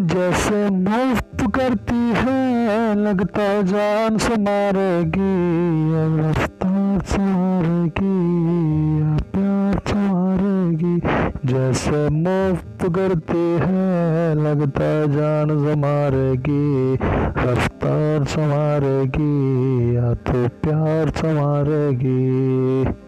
जैसे मुफ़्त करती है, लगता जान से मारेगी रफ्तार से मारेगी या प्यार से मारेगी जैसे मुफ़्त करती है, लगता जान से मारेगी, रफ्तार से मारेगी, या तो प्यार से मारेगी।